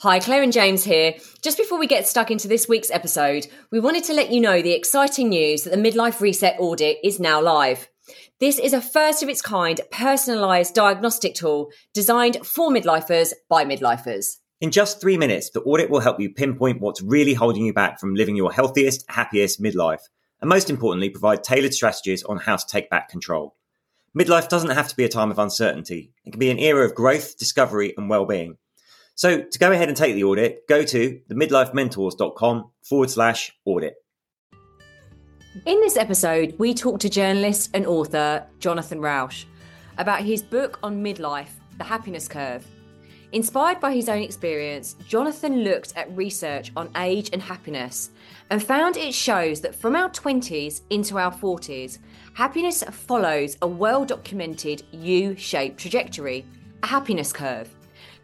Hi, Claire and James here. Just before we get stuck into this week's episode, we wanted to let you know the exciting news that the Midlife Reset audit is now live. This is a first of its kind personalised diagnostic tool designed for midlifers by midlifers. In just three minutes, the audit will help you pinpoint what's really holding you back from living your healthiest, happiest midlife, and most importantly, provide tailored strategies on how to take back control. Midlife doesn't have to be a time of uncertainty. It can be an era of growth, discovery, and well-being. So to go ahead and take the audit, go to themidlifementors.com forward slash audit. In this episode, we talk to journalist and author Jonathan Rauch about his book on midlife, The Happiness Curve. Inspired by his own experience, Jonathan looked at research on age and happiness and found it shows that from our 20s into our 40s, happiness follows a well documented U shaped trajectory, a happiness curve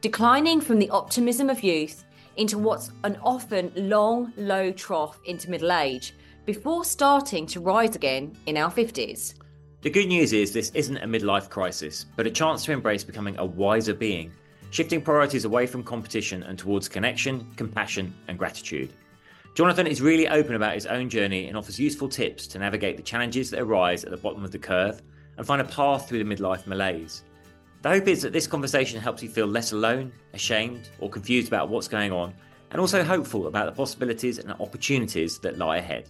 declining from the optimism of youth into what's an often long, low trough into middle age before starting to rise again in our 50s. The good news is this isn't a midlife crisis, but a chance to embrace becoming a wiser being, shifting priorities away from competition and towards connection, compassion, and gratitude. Jonathan is really open about his own journey and offers useful tips to navigate the challenges that arise at the bottom of the curve and find a path through the midlife malaise. The hope is that this conversation helps you feel less alone, ashamed, or confused about what's going on, and also hopeful about the possibilities and opportunities that lie ahead.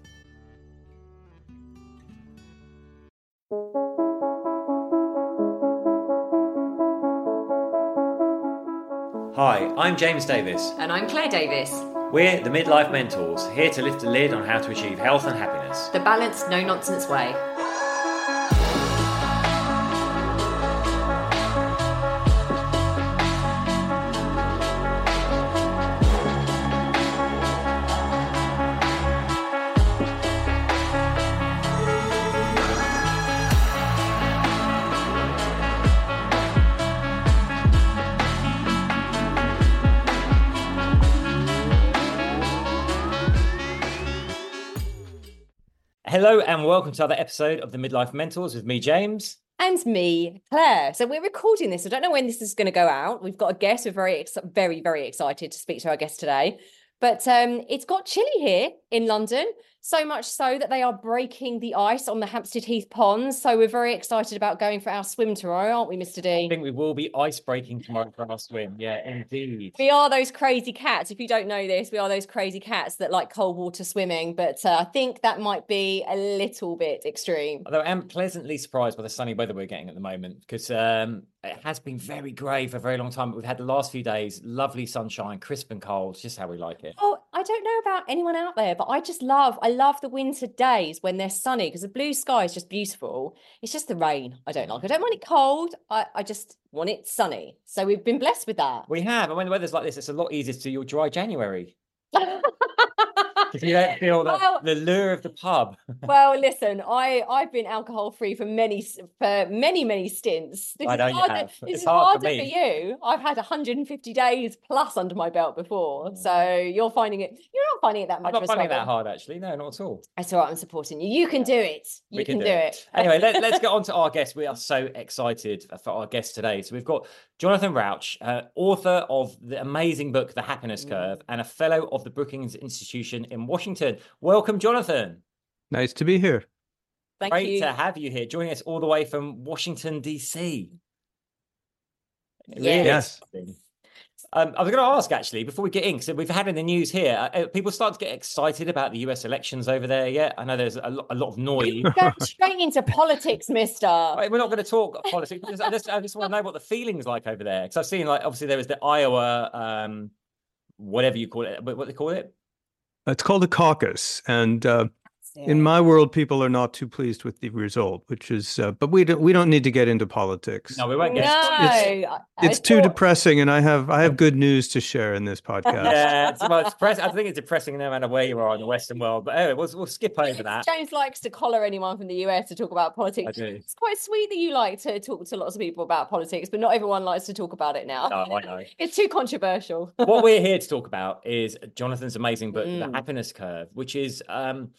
Hi, I'm James Davis. And I'm Claire Davis. We're the Midlife Mentors, here to lift the lid on how to achieve health and happiness. The balanced, no nonsense way. Hello and welcome to another episode of the Midlife Mentors with me, James. And me, Claire. So we're recording this. I don't know when this is going to go out. We've got a guest. We're very, ex- very, very excited to speak to our guest today. But um, it's got chilly here in London. So much so that they are breaking the ice on the Hampstead Heath ponds. So we're very excited about going for our swim tomorrow, aren't we, Mr. D? I think we will be ice breaking tomorrow for our swim. Yeah, indeed. We are those crazy cats. If you don't know this, we are those crazy cats that like cold water swimming. But uh, I think that might be a little bit extreme. Although I'm pleasantly surprised by the sunny weather we're getting at the moment because um, it has been very grey for a very long time. But we've had the last few days lovely sunshine, crisp and cold, just how we like it. Oh, I don't know about anyone out there, but I just love, I love the winter days when they're sunny because the blue sky is just beautiful. It's just the rain I don't like. I don't want it cold. I, I just want it sunny. So we've been blessed with that. We have. And when the weather's like this, it's a lot easier to do your dry January. If you don't feel that Well- the lure of the pub. well, listen, I I've been alcohol free for many for many many stints. This I is know you harder, have. This It's is hard harder for, me. you. I've had 150 days plus under my belt before, so Mm. you're finding it. You're not finding it that much. I'm not finding it that hard, actually. No, not at all. It's all right. I'm supporting you. You can do it. You We can, do it. Anyway, let, let's get on to our guest. We are so excited for our guest today. So we've got Jonathan Rauch, uh, author of the amazing book, The Happiness Mm. Curve, and a fellow of the Brookings Institution in Washington. Welcome, Jonathan. Nice to be here. Thank Great you. to have you here, joining us all the way from Washington, D.C. Really Yes. Um, I was going to ask actually before we get in, because we've had in the news here, uh, uh, people start to get excited about the US elections over there. Yeah, I know there's a, lo- a lot of noise. Go straight into politics, Mister. Right, We're not going to talk politics. I just, I just want to know what the feeling's like over there. Because I've seen, like, obviously there was the Iowa, um, whatever you call it, what what they call it. It's called a caucus, and uh, in my world, people are not too pleased with the result, which is. Uh, but we don't. We don't need to get into politics. No, we won't no, get. I- I it's too thought- depressing, and I have I have good news to share in this podcast. Yeah, it's, well, it's depress- I think it's depressing no matter where you are in the Western world. But anyway, we'll, we'll skip over that. James likes to collar anyone from the US to talk about politics. I do. It's quite sweet that you like to talk to lots of people about politics, but not everyone likes to talk about it now. No, I know. It's too controversial. what we're here to talk about is Jonathan's amazing book, The Mm. Happiness Curve, which is um,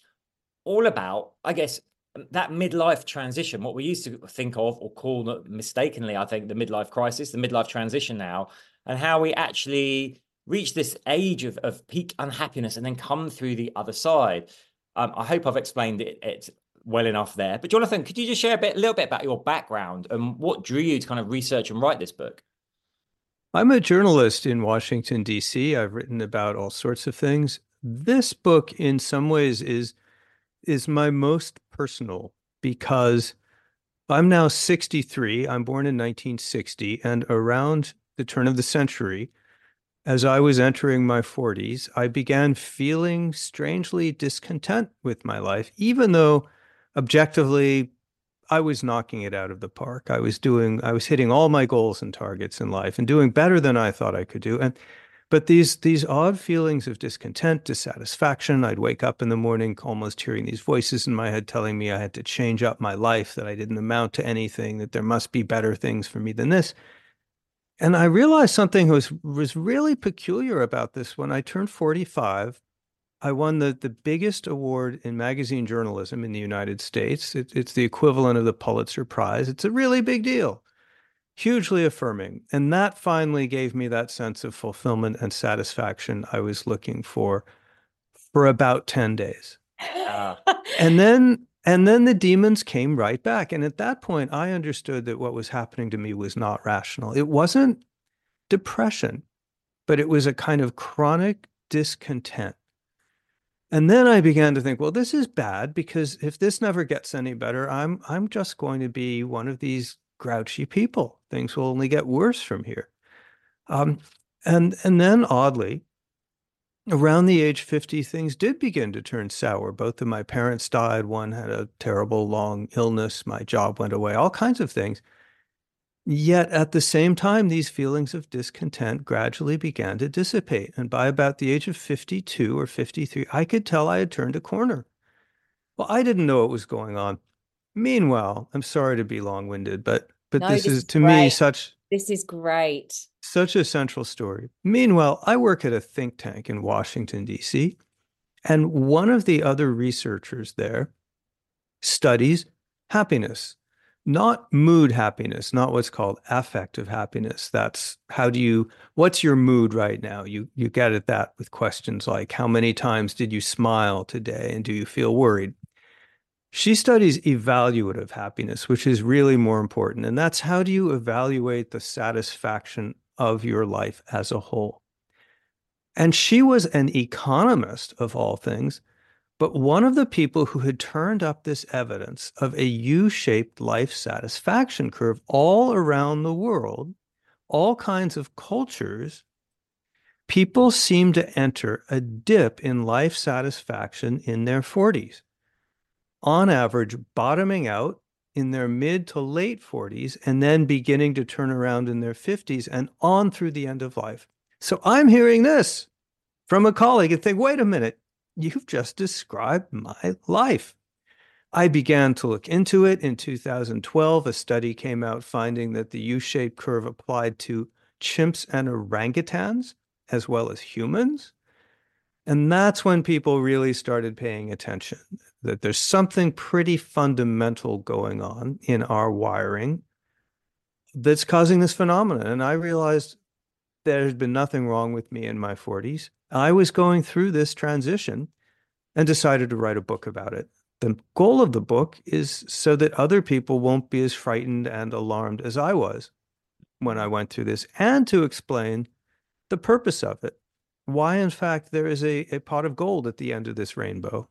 all about, I guess, that midlife transition, what we used to think of or call mistakenly, I think, the midlife crisis, the midlife transition now, and how we actually reach this age of, of peak unhappiness and then come through the other side. Um, I hope I've explained it, it, well enough there. But Jonathan, could you just share a bit, a little bit about your background and what drew you to kind of research and write this book? I'm a journalist in Washington, D.C. I've written about all sorts of things. This book, in some ways, is is my most personal because I'm now 63. I'm born in 1960, and around the turn of the century, as I was entering my 40s, I began feeling strangely discontent with my life, even though objectively I was knocking it out of the park. I was doing, I was hitting all my goals and targets in life and doing better than I thought I could do. And but these these odd feelings of discontent, dissatisfaction, I'd wake up in the morning almost hearing these voices in my head telling me I had to change up my life, that I didn't amount to anything, that there must be better things for me than this. And I realized something was was really peculiar about this when I turned 45. I won the, the biggest award in magazine journalism in the United States. It, it's the equivalent of the Pulitzer Prize. It's a really big deal, hugely affirming. And that finally gave me that sense of fulfillment and satisfaction I was looking for for about 10 days. Uh, and then and then the demons came right back. And at that point, I understood that what was happening to me was not rational. It wasn't depression, but it was a kind of chronic discontent. And then I began to think, well, this is bad because if this never gets any better, I'm I'm just going to be one of these grouchy people. Things will only get worse from here. Um, and and then oddly, around the age 50, things did begin to turn sour. Both of my parents died. One had a terrible long illness. My job went away, all kinds of things. Yet at the same time, these feelings of discontent gradually began to dissipate. And by about the age of 52 or 53, I could tell I had turned a corner. Well, I didn't know what was going on. Meanwhile, I'm sorry to be long winded, but but no, this, this, is to great. me such this is great. Such a central story. Meanwhile, I work at a think tank in Washington, D.C., and one of the other researchers there studies happiness, not mood happiness, not what's called affective happiness. That's how do you, what's your mood right now? You, you get at that with questions like, how many times did you smile today? And do you feel worried? She studies evaluative happiness, which is really more important. And that's how do you evaluate the satisfaction of your life as a whole? And she was an economist of all things, but one of the people who had turned up this evidence of a U shaped life satisfaction curve all around the world, all kinds of cultures. People seem to enter a dip in life satisfaction in their 40s on average bottoming out in their mid to late 40s and then beginning to turn around in their 50s and on through the end of life. So I'm hearing this from a colleague and think, wait a minute, you've just described my life. I began to look into it. In 2012, a study came out finding that the U shaped curve applied to chimps and orangutans as well as humans. And that's when people really started paying attention that there's something pretty fundamental going on in our wiring that's causing this phenomenon. And I realized there had been nothing wrong with me in my 40s. I was going through this transition and decided to write a book about it. The goal of the book is so that other people won't be as frightened and alarmed as I was when I went through this, and to explain the purpose of it why, in fact, there is a, a pot of gold at the end of this rainbow.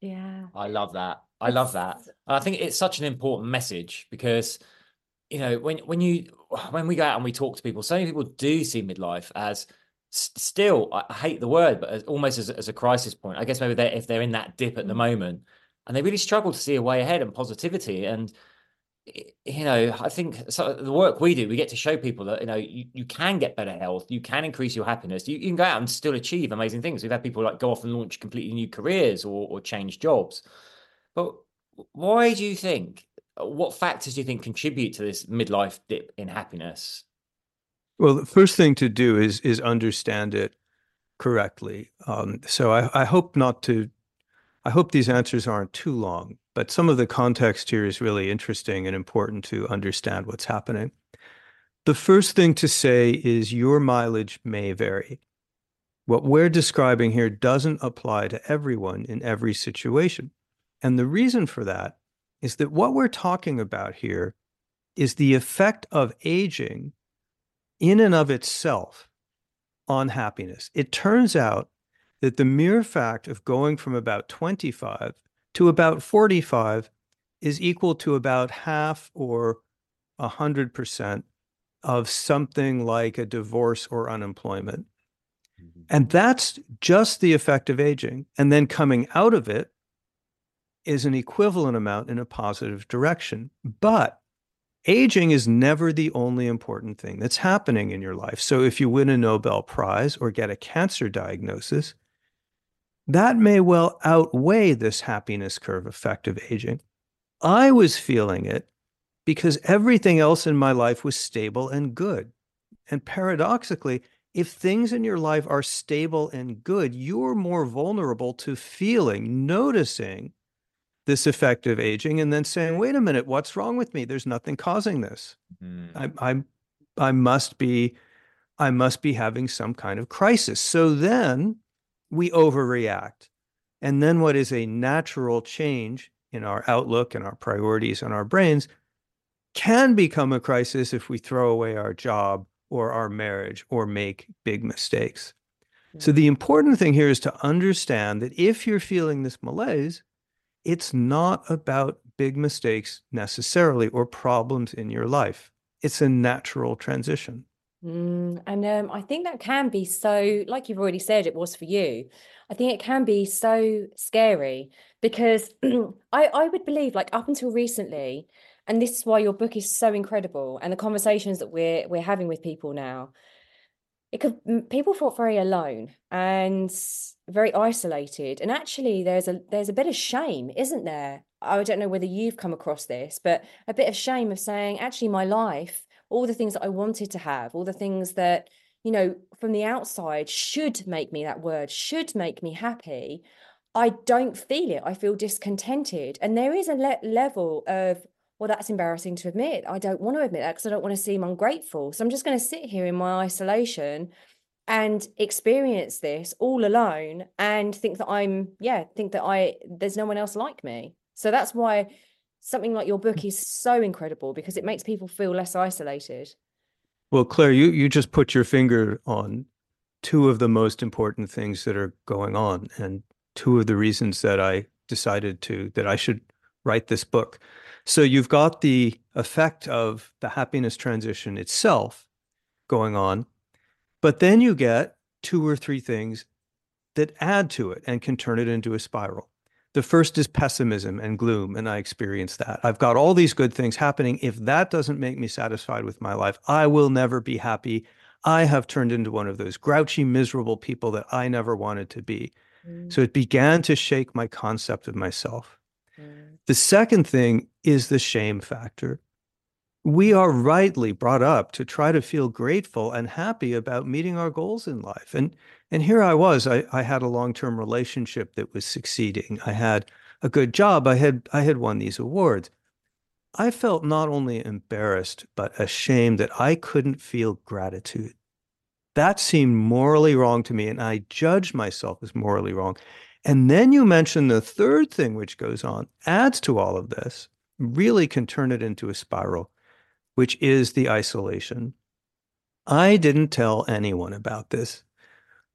Yeah. I love that. I love that. I think it's such an important message because, you know, when when you when we go out and we talk to people, so many people do see midlife as still, I hate the word, but as, almost as, as a crisis point. I guess maybe they're, if they're in that dip at the mm. moment and they really struggle to see a way ahead and positivity. And you know, I think so the work we do, we get to show people that, you know, you, you can get better health, you can increase your happiness, you, you can go out and still achieve amazing things. We've had people like go off and launch completely new careers or, or change jobs. But why do you think, what factors do you think contribute to this midlife dip in happiness? Well, the first thing to do is is understand it correctly. Um, so I, I hope not to, I hope these answers aren't too long but some of the context here is really interesting and important to understand what's happening. The first thing to say is your mileage may vary. What we're describing here doesn't apply to everyone in every situation. And the reason for that is that what we're talking about here is the effect of aging in and of itself on happiness. It turns out that the mere fact of going from about 25 to about 45 is equal to about half or 100% of something like a divorce or unemployment. Mm-hmm. And that's just the effect of aging. And then coming out of it is an equivalent amount in a positive direction. But aging is never the only important thing that's happening in your life. So if you win a Nobel Prize or get a cancer diagnosis, that may well outweigh this happiness curve effect of aging. I was feeling it because everything else in my life was stable and good. And paradoxically, if things in your life are stable and good, you're more vulnerable to feeling, noticing this effect of aging, and then saying, wait a minute, what's wrong with me? There's nothing causing this. Mm. I, I, I must be, I must be having some kind of crisis. So then we overreact. And then what is a natural change in our outlook and our priorities and our brains can become a crisis if we throw away our job or our marriage or make big mistakes. So hmm. the important thing here is to understand that if you're feeling this malaise, it's not about big mistakes necessarily or problems in your life. It's a natural transition. Mm, and um, I think that can be so, like you've already said, it was for you. I think it can be so scary because I, I would believe, like up until recently, and this is why your book is so incredible and the conversations that we're we're having with people now it could people felt very alone and very isolated and actually there's a there's a bit of shame isn't there i don't know whether you've come across this but a bit of shame of saying actually my life all the things that i wanted to have all the things that you know from the outside should make me that word should make me happy i don't feel it i feel discontented and there is a le- level of well, that's embarrassing to admit. I don't want to admit that because I don't want to seem ungrateful. So I'm just going to sit here in my isolation and experience this all alone and think that I'm, yeah, think that I, there's no one else like me. So that's why something like your book is so incredible because it makes people feel less isolated. Well, Claire, you, you just put your finger on two of the most important things that are going on and two of the reasons that I decided to, that I should write this book. So you've got the effect of the happiness transition itself going on, but then you get two or three things that add to it and can turn it into a spiral. The first is pessimism and gloom, and I experience that. I've got all these good things happening. If that doesn't make me satisfied with my life, I will never be happy. I have turned into one of those grouchy, miserable people that I never wanted to be. Mm. So it began to shake my concept of myself. Mm. The second thing is the shame factor. We are rightly brought up to try to feel grateful and happy about meeting our goals in life. And and here I was, I, I had a long-term relationship that was succeeding. I had a good job. I had I had won these awards. I felt not only embarrassed, but ashamed that I couldn't feel gratitude. That seemed morally wrong to me, and I judged myself as morally wrong. And then you mention the third thing which goes on, adds to all of this, really can turn it into a spiral, which is the isolation. I didn't tell anyone about this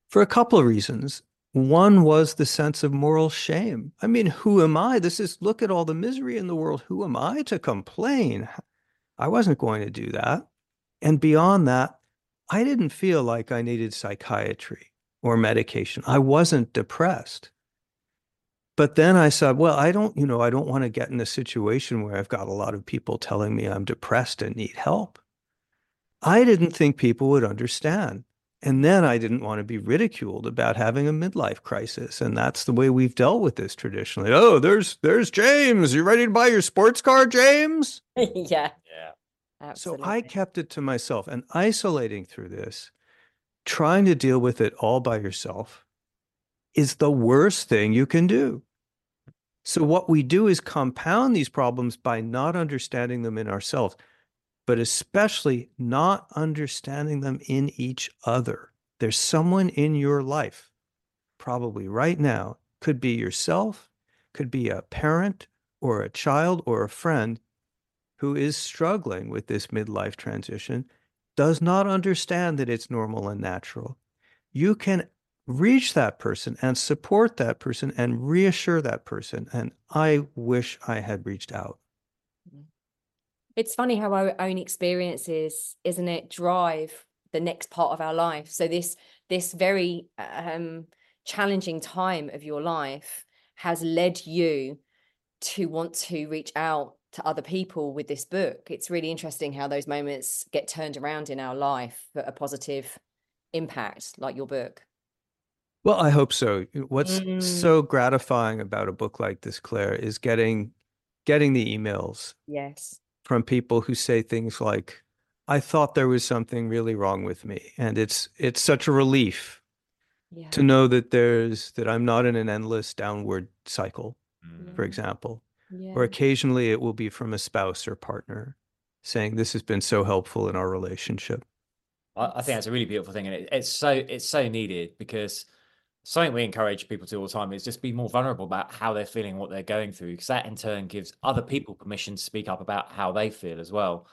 for a couple of reasons. One was the sense of moral shame. I mean, who am I? This is look at all the misery in the world. Who am I to complain? I wasn't going to do that. And beyond that, I didn't feel like I needed psychiatry or medication. I wasn't depressed. But then I said, well, I don't, you know, I don't want to get in a situation where I've got a lot of people telling me I'm depressed and need help. I didn't think people would understand. And then I didn't want to be ridiculed about having a midlife crisis. And that's the way we've dealt with this traditionally. Oh, there's there's James. You ready to buy your sports car, James? yeah. Yeah. Absolutely. So I kept it to myself and isolating through this, trying to deal with it all by yourself is the worst thing you can do. So what we do is compound these problems by not understanding them in ourselves. But especially not understanding them in each other. There's someone in your life, probably right now, could be yourself, could be a parent or a child or a friend who is struggling with this midlife transition, does not understand that it's normal and natural. You can reach that person and support that person and reassure that person. And I wish I had reached out. It's funny how our own experiences, isn't it, drive the next part of our life. So this this very um, challenging time of your life has led you to want to reach out to other people with this book. It's really interesting how those moments get turned around in our life for a positive impact, like your book. Well, I hope so. What's mm. so gratifying about a book like this, Claire, is getting getting the emails. Yes. From people who say things like, I thought there was something really wrong with me. And it's it's such a relief yeah. to know that there's that I'm not in an endless downward cycle, mm. for example. Yeah. Or occasionally it will be from a spouse or partner saying, This has been so helpful in our relationship. I, I think that's a really beautiful thing. And it, it's so it's so needed because something we encourage people to all the time is just be more vulnerable about how they're feeling, what they're going through, because that in turn gives other people permission to speak up about how they feel as well.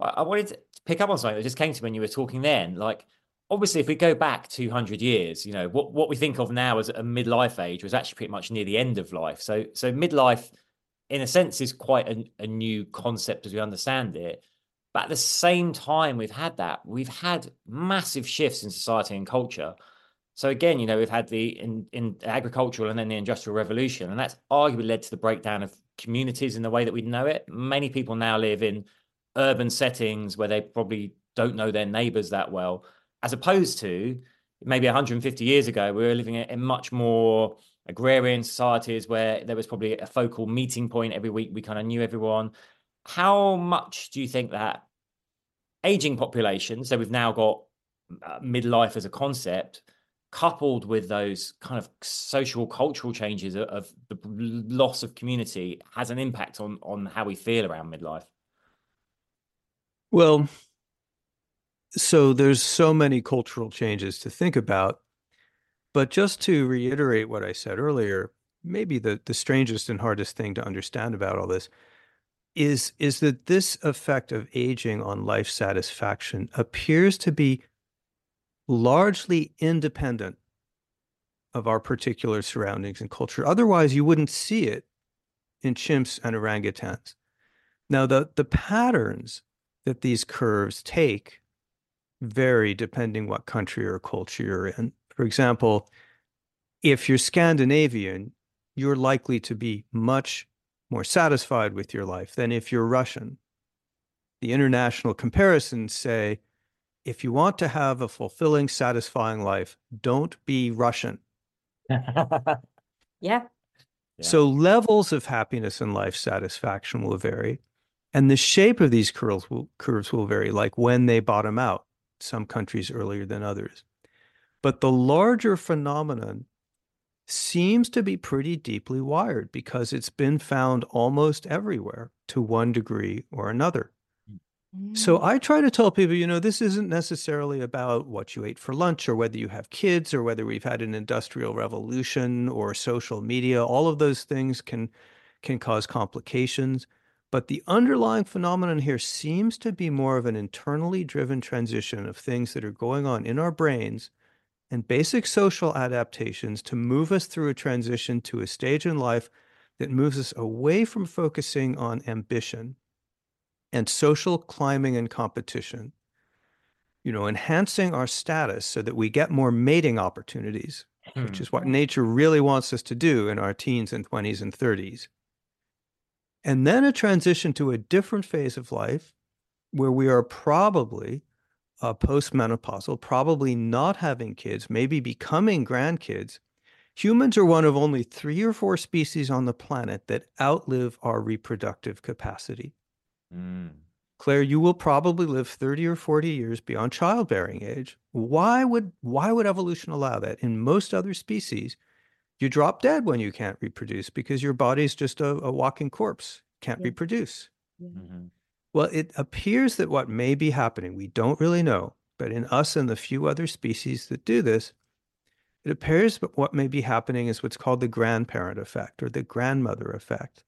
I, wanted to pick up on something that just came to me when you were talking then. Like, obviously, if we go back 200 years, you know, what, what we think of now as a midlife age was actually pretty much near the end of life. So, so midlife, in a sense, is quite a, a new concept as we understand it. But at the same time, we've had that, we've had massive shifts in society and culture so again, you know, we've had the in, in agricultural and then the industrial revolution, and that's arguably led to the breakdown of communities in the way that we know it. Many people now live in urban settings where they probably don't know their neighbors that well, as opposed to maybe 150 years ago, we were living in much more agrarian societies where there was probably a focal meeting point every week. We kind of knew everyone. How much do you think that aging population, so we've now got uh, midlife as a concept, coupled with those kind of social cultural changes of, the loss of community has an impact on on how we feel around midlife. Well so there's so many cultural changes to think about but just to reiterate what i said earlier maybe the the strangest and hardest thing to understand about all this is is that this effect of aging on life satisfaction appears to be largely independent of our particular surroundings and culture. Otherwise, you wouldn't see it in chimps and orangutans. Now, the, the patterns that these curves take vary depending what country or culture you're in. For example, if you're Scandinavian, you're likely to be much more satisfied with your life than if you're Russian. The international comparisons say if you want to have a fulfilling, satisfying life, don't be Russian. yeah. So levels of happiness and life satisfaction will vary. And the shape of these curves will, curves will vary, like when they bottom out, some countries earlier than others. But the larger phenomenon seems to be pretty deeply wired because it's been found almost everywhere to one degree or another. So mm. I try to tell people, you know, this isn't necessarily about what you ate for lunch or whether you have kids or whether we've had an industrial revolution or social media. All of those things can can cause complications. But the underlying phenomenon here seems to be more of an internally driven transition of things that are going on in our brains and basic social adaptations to move us through a transition to a stage in life that moves us away from focusing on ambition and social climbing and competition. You know, enhancing our status so that we get more mating opportunities, hmm. which is what nature really wants us to do in our teens and 20s and 30s. And then a transition to a different phase of life where we are probably uh, postmenopausal, probably not having kids, maybe becoming grandkids. Humans are one of only three or four species on the planet that outlive our reproductive capacity. Mm. Claire, you will probably live 30 or 40 years beyond childbearing age. Why would why would evolution allow that? In most other species, you drop dead when you can't reproduce because your body's just a, a walking corpse, can't yeah. reproduce. Mm-hmm. Well, it appears that what may be happening, we don't really know, but in us and the few other species that do this, it appears that what may be happening is what's called the grandparent effect or the grandmother effect,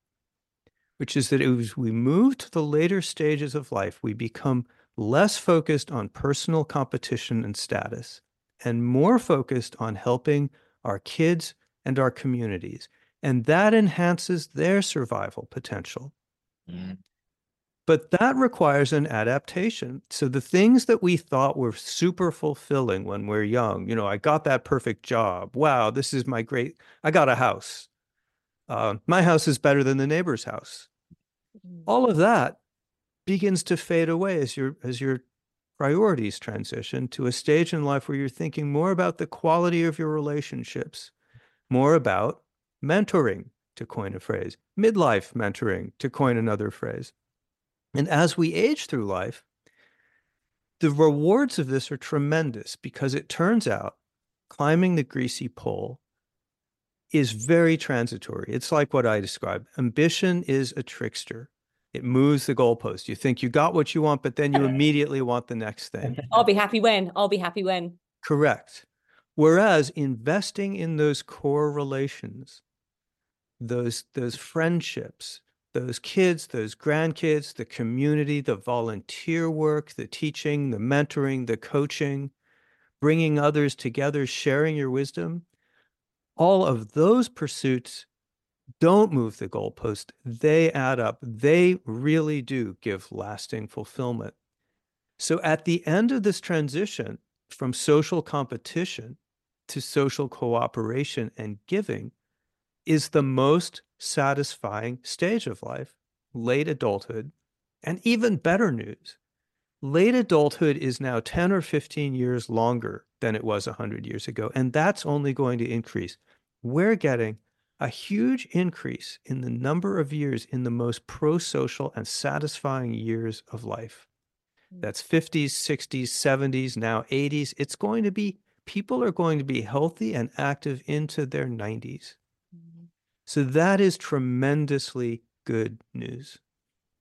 which is that as we move to the later stages of life, we become less focused on personal competition and status and more focused on helping our kids and our communities. And that enhances their survival potential. Mm. But that requires an adaptation. So the things that we thought were super fulfilling when we're young, you know, I got that perfect job. Wow, this is my great, I got a house. Uh, my house is better than the neighbor's house. Mm. All of that begins to fade away as your as your priorities transition to a stage in life where you're thinking more about the quality of your relationships, more about mentoring, to coin a phrase, midlife mentoring, to coin another phrase. And as we age through life, the rewards of this are tremendous because it turns out climbing the greasy pole is very transitory. It's like what I described. Ambition is a trickster. It moves the goalpost. You think you got what you want, but then you immediately want the next thing. I'll be happy when. I'll be happy when. Correct. Whereas investing in those core relations, those those friendships, those kids, those grandkids, the community, the volunteer work, the teaching, the mentoring, the coaching, bringing others together, sharing your wisdom, all of those pursuits don't move the goalpost, they add up. They really do give lasting fulfillment. So at the end of this transition from social competition to social cooperation and giving is the most satisfying stage of life, late adulthood, and even better news. Late adulthood is now 10 or 15 years longer than it was 100 years ago, and that's only going to increase. We're getting a huge increase in the number of years in the most pro social and satisfying years of life. Mm. That's 50s, 60s, 70s, now 80s. It's going to be, people are going to be healthy and active into their 90s. Mm-hmm. So that is tremendously good news.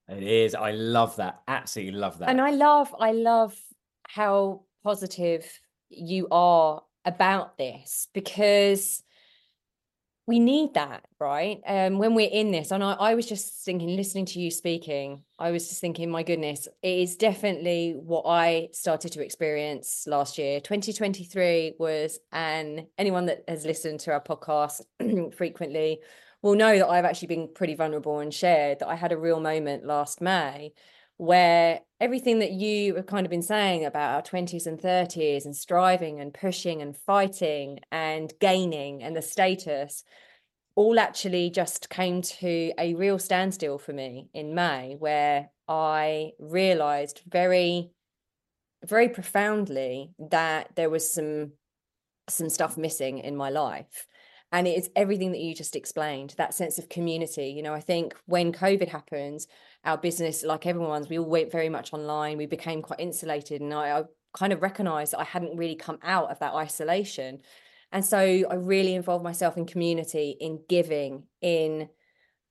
It is. I love that. Absolutely love that. And I love, I love how positive you are about this because we need that, right? Um, when we're in this, and I, I was just thinking, listening to you speaking, I was just thinking, my goodness, it is definitely what I started to experience last year. 2023 was, and anyone that has listened to our podcast frequently will know that I've actually been pretty vulnerable and shared that I had a real moment last May where everything that you have kind of been saying about our 20s and 30s and striving and pushing and fighting and gaining and the status all actually just came to a real standstill for me in May where I realized very very profoundly that there was some some stuff missing in my life. And it is everything that you just explained that sense of community. You know i think when covid happened our business, like everyone's, we all went very much online. We became quite insulated, and I, I kind of recognized that I hadn't really come out of that isolation. And so I really involved myself in community, in giving, in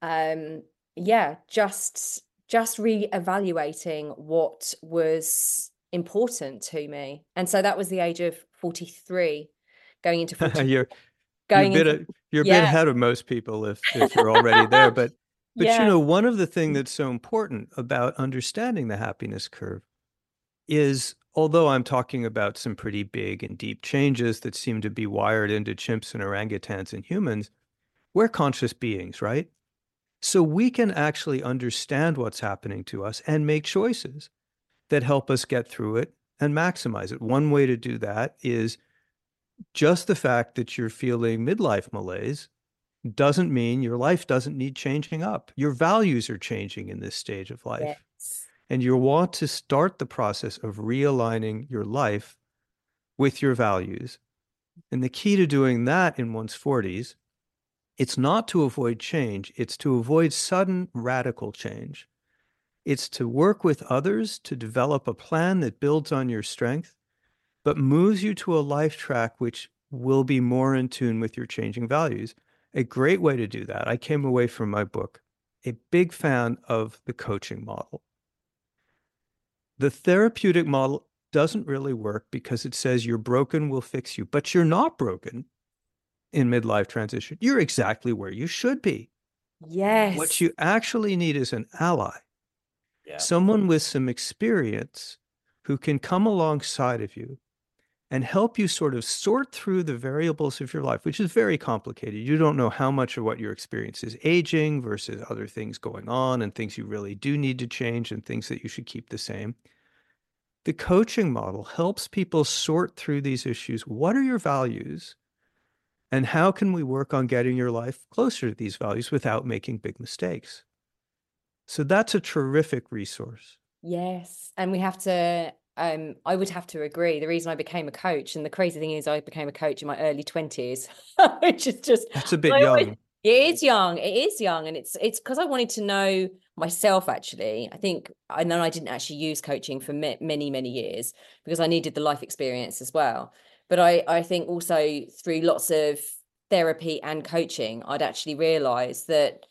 um, yeah, just just re-evaluating what was important to me. And so that was the age of 43, going into 40. you're going you're, into, a, you're yeah. a bit ahead of most people if if you're already there. But but yeah. you know, one of the things that's so important about understanding the happiness curve is although I'm talking about some pretty big and deep changes that seem to be wired into chimps and orangutans and humans, we're conscious beings, right? So we can actually understand what's happening to us and make choices that help us get through it and maximize it. One way to do that is just the fact that you're feeling midlife malaise doesn't mean your life doesn't need changing up. Your values are changing in this stage of life. Yes. And you want to start the process of realigning your life with your values. And the key to doing that in one's 40s, it's not to avoid change, it's to avoid sudden radical change. It's to work with others to develop a plan that builds on your strength, but moves you to a life track which will be more in tune with your changing values. A great way to do that, I came away from my book a big fan of the coaching model. the therapeutic model doesn't really work because it says you're broken, we'll fix you, but you're not broken in midlife transition. You're exactly where you should be. Yes. What you actually need is an ally, Yeah. someone with some experience who can come alongside of you and help you sort of sort through the variables of your life, which is very complicated. You don't know how much of what your experience is aging versus other things going on and things you really do need to change and things that you should keep the same. The coaching model helps people sort through these issues. What are your values? And how can we work on getting your life closer to these values without making big mistakes? So that's a terrific resource. Yes. And we have to um I would have to agree. The reason I became a coach, and the crazy thing is I became a coach in my early 20s, which is just That's a bit I always- young. It is young. It is young, and it's it's because I wanted to know myself. Actually, I think I know I didn't actually use coaching for ma- many many years because I needed the life experience as well. But I I think also through lots of therapy and coaching, I'd actually realised that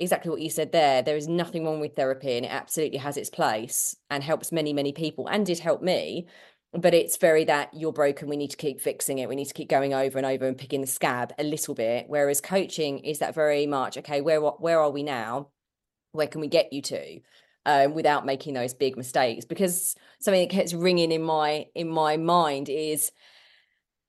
exactly what you said there. There is nothing wrong with therapy, and it absolutely has its place and helps many many people, and did help me. But it's very that you're broken we need to keep fixing it we need to keep going over and over and picking the scab a little bit. Whereas coaching is that very much okay where where are we now? Where can we get you to? Um, without making those big mistakes. Because something that keeps ringing in my in my mind is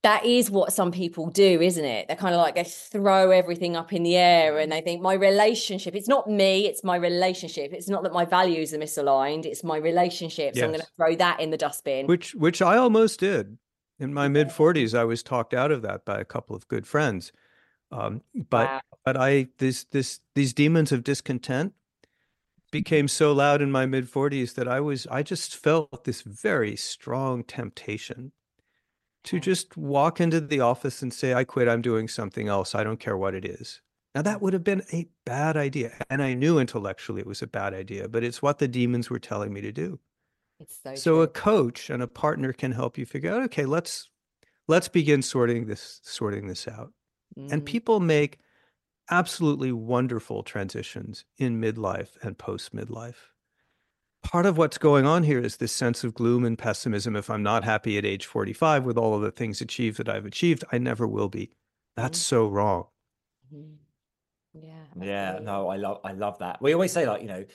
that is what some people do isn't it they're kind of like they throw everything up in the air and they think my relationship it's not me it's my relationship it's not that my values are misaligned it's my relationship so i'm going to throw that in the dustbin which which I almost did in my mid 40s. I was talked out of that by a couple of good friends. Um, but Wow. but I this this these demons of discontent became so loud in my mid 40s that I was I just felt this very strong temptation to just walk into the office and say I quit, I'm doing something else. I don't care what it is. Now that would have been a bad idea. And I knew intellectually it was a bad idea, but it's what the demons were telling me to do. It's so, So a coach and a partner can help you figure out, okay, let's let's begin sorting this sorting this out. And Mm, people make absolutely wonderful transitions in midlife and post midlife. Part of what's going on here is this sense of gloom and pessimism. If I'm not happy at age 45 with all of the things achieved that I've achieved, I never will be. That's Mm. so wrong. mhm. Yeah. Yeah, absolutely. no, I love I love that. We always say like, you know,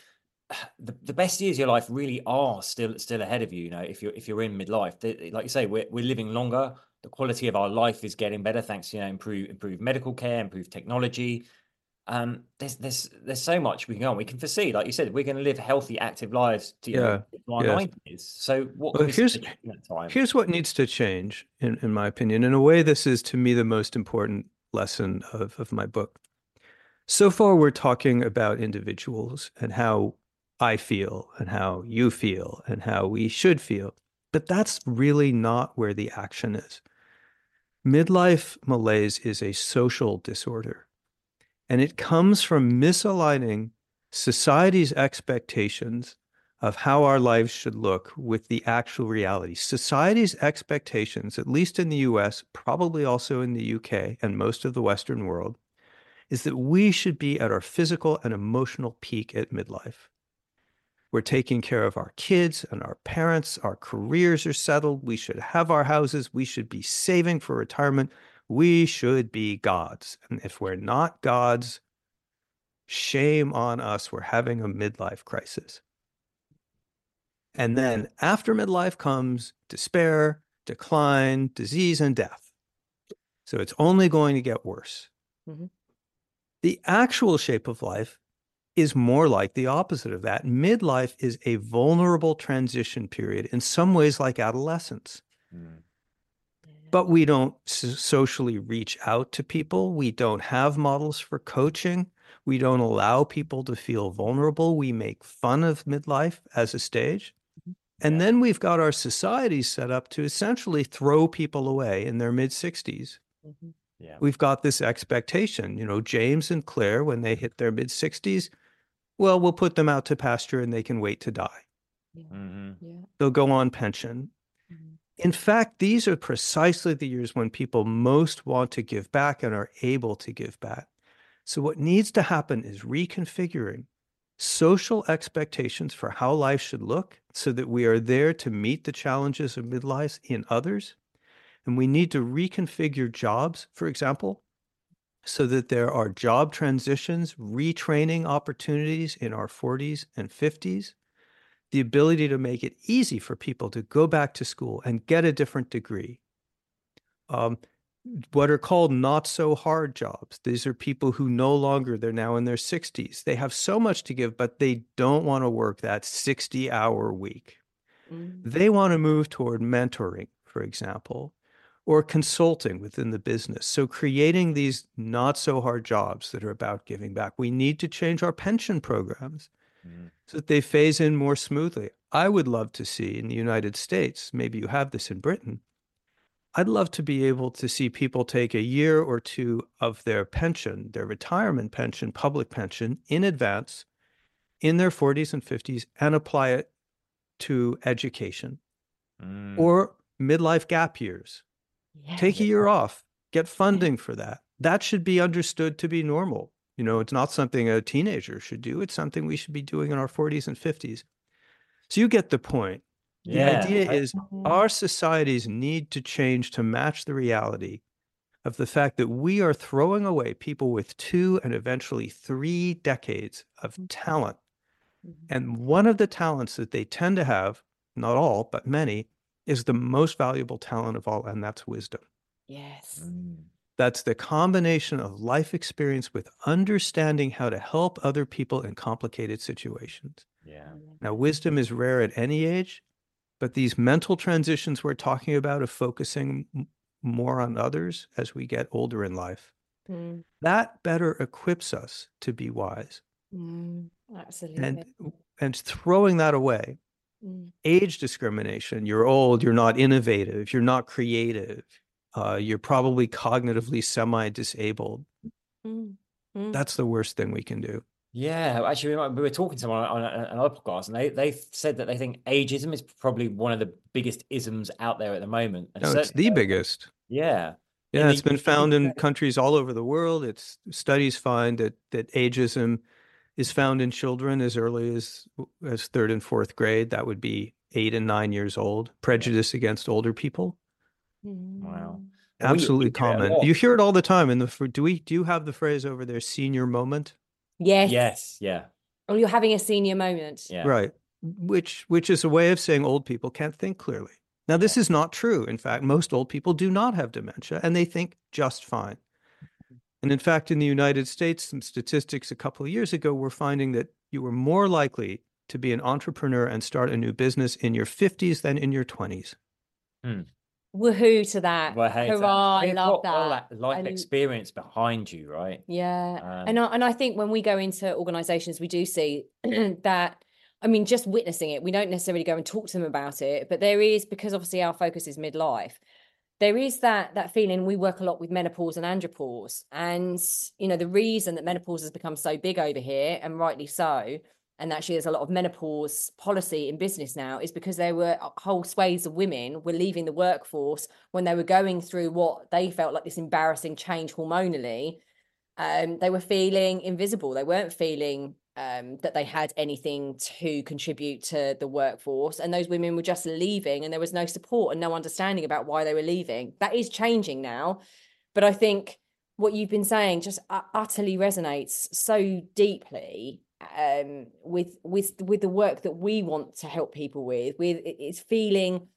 the, the best years of your life really are still still ahead of you, you know, if you're if you're in midlife. The- Like you say, we're we're living longer. The quality of our life is getting better thanks to, you know, improve improved medical care, improved technology. Um, there's there's there's so much we can go on. We can foresee, like you said, we're going to live healthy, active lives to know, Yeah, our yes. 90s. So what Well, can we see here's- time? Here's what needs to change, in, in my opinion. In a way, this is to me the most important lesson of, of my book. So far, we're talking about individuals and how I feel and how you feel and how we should feel. But that's really not where the action is. Midlife malaise is a social disorder, and it comes from misaligning society's expectations of how our lives should look with the actual reality. Society's expectations, at least in the US, probably also in the UK and most of the Western world, is that we should be at our physical and emotional peak at midlife. We're taking care of our kids and our parents. Our careers are settled. We should have our houses. We should be saving for retirement. We should be gods. And if we're not gods, shame on us. We're having a midlife crisis. And then after midlife comes despair, decline, disease, and death. So it's only going to get worse. Mhm. The actual shape of life is more like the opposite of that. Midlife is a vulnerable transition period, in some ways, like adolescence. Mm. But we don't s- socially reach out to people. We don't have models for coaching. We don't allow people to feel vulnerable. We make fun of midlife as a stage. And Yeah. then we've got our society set up to essentially throw people away in their mid 60s. Mhm. Yeah. We've got this expectation, you know, James and Claire, when they hit their mid 60s, well, we'll put them out to pasture and they can wait to die. Yeah. hmm Yeah. They'll go on pension. In fact, these are precisely the years when people most want to give back and are able to give back. So, what needs to happen is reconfiguring social expectations for how life should look so that we are there to meet the challenges of midlife in others. And we need to reconfigure jobs, for example, so that there are job transitions, retraining opportunities in our 40s and 50s, the ability to make it easy for people to go back to school and get a different degree. Um, what are called not so hard jobs. These are people who no longer, they're now in their 60s. They have so much to give, but they don't want to work that 60 hour week. Mm. They want to move toward mentoring, for example, or consulting within the business. So, creating these not so hard jobs that are about giving back. We need to change our pension programs mm. so that they phase in more smoothly. I would love to see in the United States, maybe you have this in Britain, I'd love to be able to see people take a year or two of their pension, their retirement pension, public pension in advance in their 40s and 50s and apply it to education mm. or midlife gap years. Yeah, take a year off, get funding for that. That should be understood to be normal. You know, it's not something a teenager should do, it's something we should be doing in our 40s and 50s. So you get the point. Yeah. The idea is our societies need to change to match the reality of the fact that we are throwing away people with two and eventually three decades of mm-hmm. talent. Mm-hmm. And one of the talents that they tend to have, not all, but many, is the most valuable talent of all, and that's wisdom. Yes. Mm. That's the combination of life experience with understanding how to help other people in complicated situations. Yeah. Now, wisdom is rare at any age, but these mental transitions we're talking about of focusing more on others as we get older in life, mm. that better equips us to be wise. Mm, absolutely. And and throwing that away, mm. age discrimination, you're old, you're not innovative, you're not creative, uh, you're probably cognitively semi-disabled. Mm, mm. That's the worst thing we can do. Yeah, actually, we were talking to someone on another podcast, and they they said that they think ageism is probably one of the biggest isms out there at the moment. no, it's the biggest. Yeah, yeah, it's been found in countries all over the world. It's studies find that that ageism is found in children as early as as third and fourth grade. That would be eight and nine years old. Prejudice against older people. Wow, absolutely common. You hear it all the time. In the do we do you have the phrase over there? Senior moment. Yes. Yes. Yeah. Or oh, you're having a senior moment. Yeah. Right. Which which is a way of saying old people can't think clearly. Now this yeah. is not true. In fact, most old people do not have dementia and they think just fine. And in fact, in the United States, some statistics a couple of years ago were finding that you were more likely to be an entrepreneur and start a new business in your 50s than in your 20s. Hmm woohoo to that. Well, hey, Hurrah, I love that. All that life and, experience behind you, right? Yeah. Um, and I, and I think when we go into organizations, we do see that I mean, just witnessing it, we don't necessarily go and talk to them about it, but there is because obviously our focus is midlife. There is that that feeling. We work a lot with menopause and andropause, and you know the reason that menopause has become so big over here, and rightly so, and actually there's a lot of menopause policy in business now is because there were whole swathes of women were leaving the workforce when they were going through what they felt like this embarrassing change hormonally. Um, they were feeling invisible. They weren't feeling um, that they had anything to contribute to the workforce and those women were just leaving and there was no support and no understanding about why they were leaving. That is changing now but i think what you've been saying just utterly resonates so deeply um, with with with the work that we want to help people with with it's feeling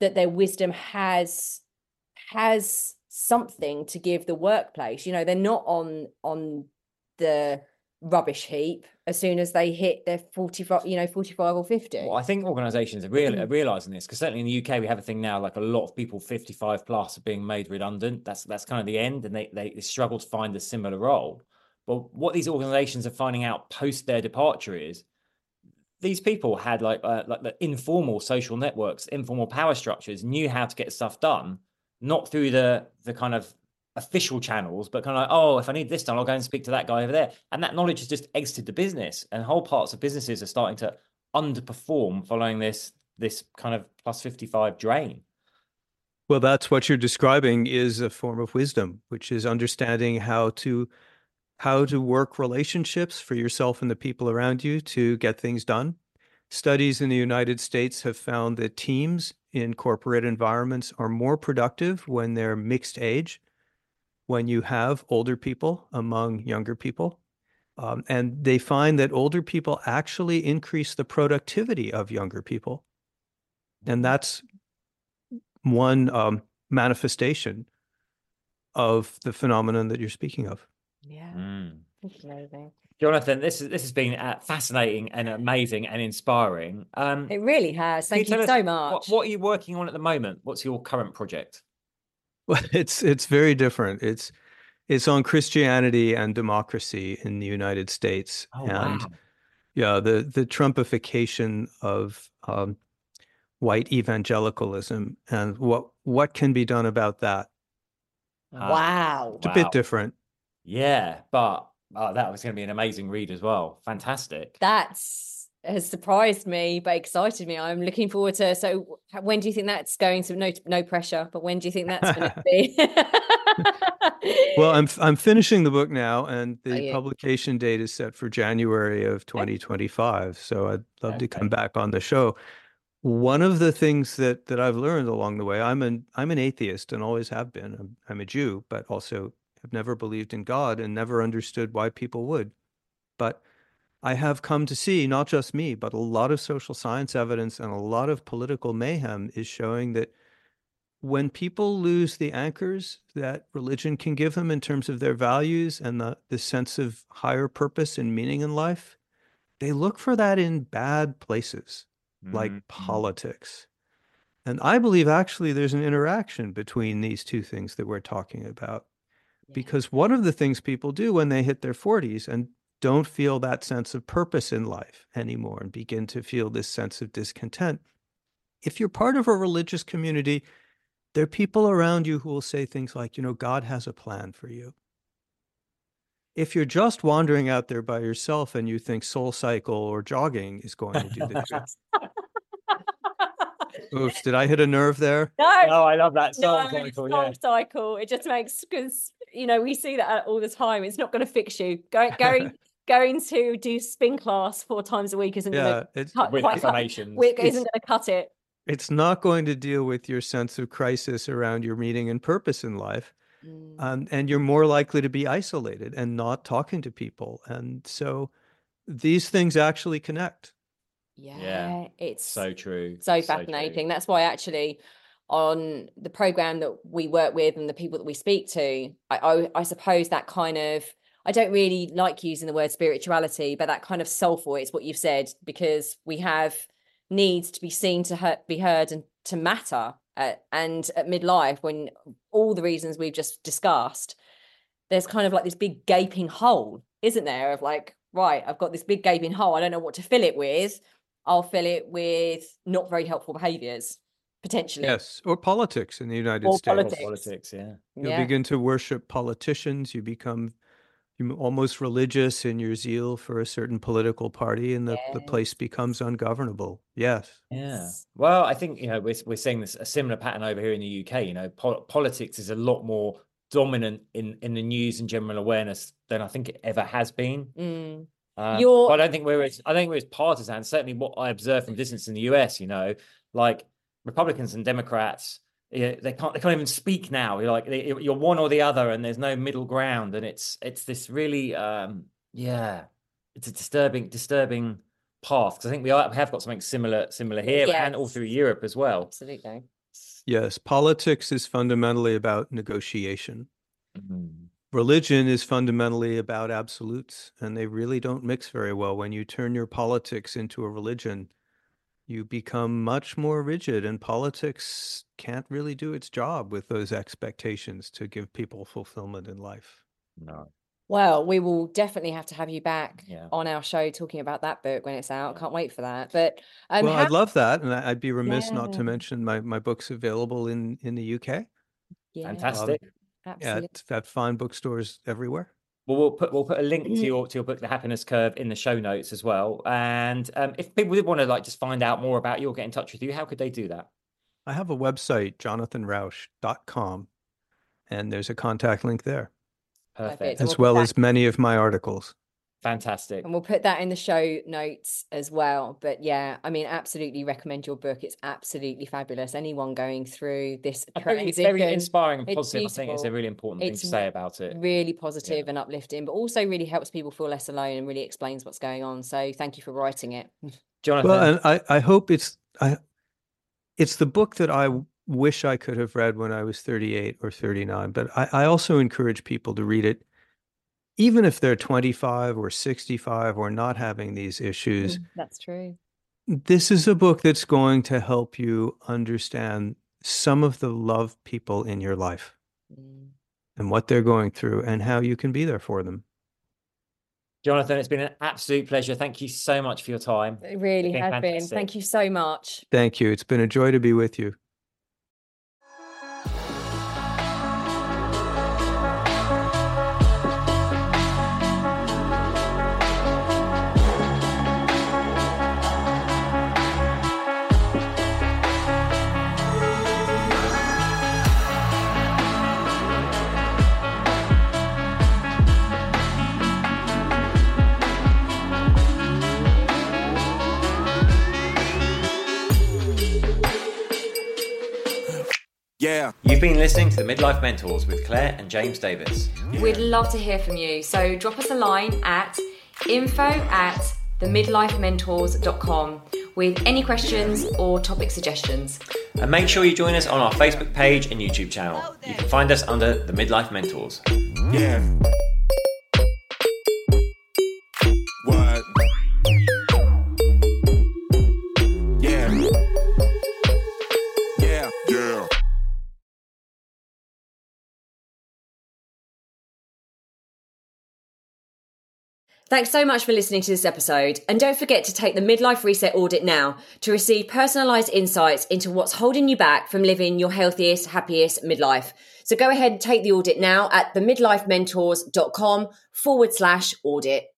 that their wisdom has has something to give the workplace. You know they're not on on the rubbish heap as soon as they hit their 45 you know 45 or 50 well i think organizations are, real, are realizing this because certainly in the uk we have a thing now like a lot of people 55 plus are being made redundant. That's that's kind of the end and they they, they struggle to find a similar role but what these organizations are finding out post their departure is these people had like uh, like the informal social networks, informal power structures, knew how to get stuff done, not through the the kind of official channels, but kind of like, oh, if I need this done, I'll go and speak to that guy over there. And that knowledge has just exited the business, and whole parts of businesses are starting to underperform following this this kind of plus 55 drain. Well, that's what you're describing is a form of wisdom, which is understanding how to how to work relationships for yourself and the people around you to get things done. Studies in the United States have found that teams in corporate environments are more productive when they're mixed age, when you have older people among younger people. Um, and they find that older people actually increase the productivity of younger people. And that's one um, manifestation of the phenomenon that you're speaking of. Yeah. Mm. That's amazing. Jonathan, this is this has been uh, fascinating and amazing and inspiring. Um, It really has. Thank you tell us so much. What, what are you working on at the moment? What's your current project? Well, it's it's very different. It's it's on Christianity and democracy in the United States, Oh and wow! yeah, the the Trumpification of um, white evangelicalism and what what can be done about that. Ah, wow. It's a Wow. bit different. Yeah, but oh, that was going to be an amazing read as well. Fantastic. That's has surprised me, but excited me. I'm looking forward to. So, when do you think that's going to? No, no pressure. But when do you think that's going to be? Well, I'm f- I'm finishing the book now, and the publication date is set for January of 2025. So I'd love to come back on the show. One of the things that that I've learned along the way, I'm an I'm an atheist and always have been. I'm, I'm a Jew, but also have never believed in God and never understood why people would. But I have come to see, not just me, but a lot of social science evidence and a lot of political mayhem is showing that when people lose the anchors that religion can give them in terms of their values and the, the sense of higher purpose and meaning in life, they look for that in bad places like Mm, mm. politics. And I believe actually there's an interaction between these two things that we're talking about. Because one of the things people do when they hit their 40s and don't feel that sense of purpose in life anymore and begin to feel this sense of discontent, if you're part of a religious community, there are people around you who will say things like, you know, God has a plan for you. If you're just wandering out there by yourself and you think SoulCycle or jogging is going to do the trick. Oops, did I hit a nerve there? no, Oh, I love that no, song it's cycle. Soul Yeah. cycle. It just makes because you know we see that all the time. It's not going to fix you. Go, going going to do spin class four times a week isn't going to it's cut, With quite affirmations. wi- It's- isn't going to cut it. it's not going to deal with your sense of crisis around your meaning and purpose in life. Mm. Um, and you're more likely to be isolated and not talking to people. And so these things actually connect. yeah, it's So true. so true. fascinating. That's why actually on the program that we work with and the people that we speak to, I, I, I suppose that kind of I don't really like using the word spirituality, but that kind of soulful is what you've said because we have needs to be seen to be heard, and to matter. Uh, and at midlife, when all the reasons we've just discussed, there's kind of like this big gaping hole, isn't there? Of like, right, I've got this big gaping hole. I don't know what to fill it with. I'll fill it with not very helpful behaviors, potentially. Yes. Or politics in the United Or States. Or politics. politics, yeah. You'll Yeah. begin to worship politicians. You become you almost religious in your zeal for a certain political party, and the, the place becomes ungovernable. Yes. Yeah. Well, I think you know we're we're seeing this a similar pattern over here in the UK. You know, pol- politics is a lot more dominant in in the news and general awareness than I think it ever has been. Mm. Um, You're- I don't think we're as I don't think we're as partisan. Certainly, what I observe from distance in the US, you know, like Republicans and Democrats. They can't they can't even speak now. You're like you're one or the other, and there's no middle ground, and it's it's this really um yeah, it's a disturbing disturbing path because I think we are we have got something similar similar here and all through Europe as well. Absolutely. Yes. Politics is fundamentally about negotiation. Mhm. religion is fundamentally about absolutes and they really don't mix very well when you turn your politics into a religion you become much more rigid and politics can't really do its job with those expectations to give people fulfillment in life No. Well, we will definitely have to have you back Yeah. on our show talking about that book when it's out. Can't wait for that. But um, well how- i'd love that and I- i'd be remiss not to mention my, my book's available in in the uk yeah, Fantastic. absolutely. at, at fine bookstores everywhere Well, we'll put we'll put a link Mm. to your to your book, The Happiness Curve, in the show notes as well. And um, if people did want to like just find out more about you or get in touch with you, how could they do that? i have a website jonathanrauch.com and there's a contact link there Perfect. As well as many of my articles. Fantastic. And we'll put that in the show notes as well. But yeah, I mean, absolutely recommend your book. It's absolutely fabulous. Anyone going through this I think It's very inspiring and It's positive. I think it's a really important thing to say about it. really positive and uplifting, but also really helps people feel less alone and really explains what's going on. So thank you for writing it. Jonathan, Well, and I, I hope it's I, it's the book that I wish I could have read when I was 38 or 39. But I, I also encourage people to read it, even if they're 25 or 65 or not having these issues. That's true. This is a book that's going to help you understand some of the love people in your life Mm. and what they're going through and how you can be there for them. Jonathan, it's been an absolute pleasure. Thank you so much for your time. It really been has been. Thank you so much. Thank you. It's been a joy to be with you. You've been listening to the Midlife Mentors with Claire and James Davis. We'd love to hear from you. So drop us a line at info at themidlifementors.com with any questions or topic suggestions. And make sure you join us on our Facebook page and YouTube channel. You can find us under the Midlife Mentors. Yeah. Thanks so much for listening to this episode. And don't forget to take the Midlife Reset Audit now to receive personalised insights into what's holding you back from living your healthiest, happiest midlife. So go ahead and take the audit now at themidlifementors.com forward slash audit.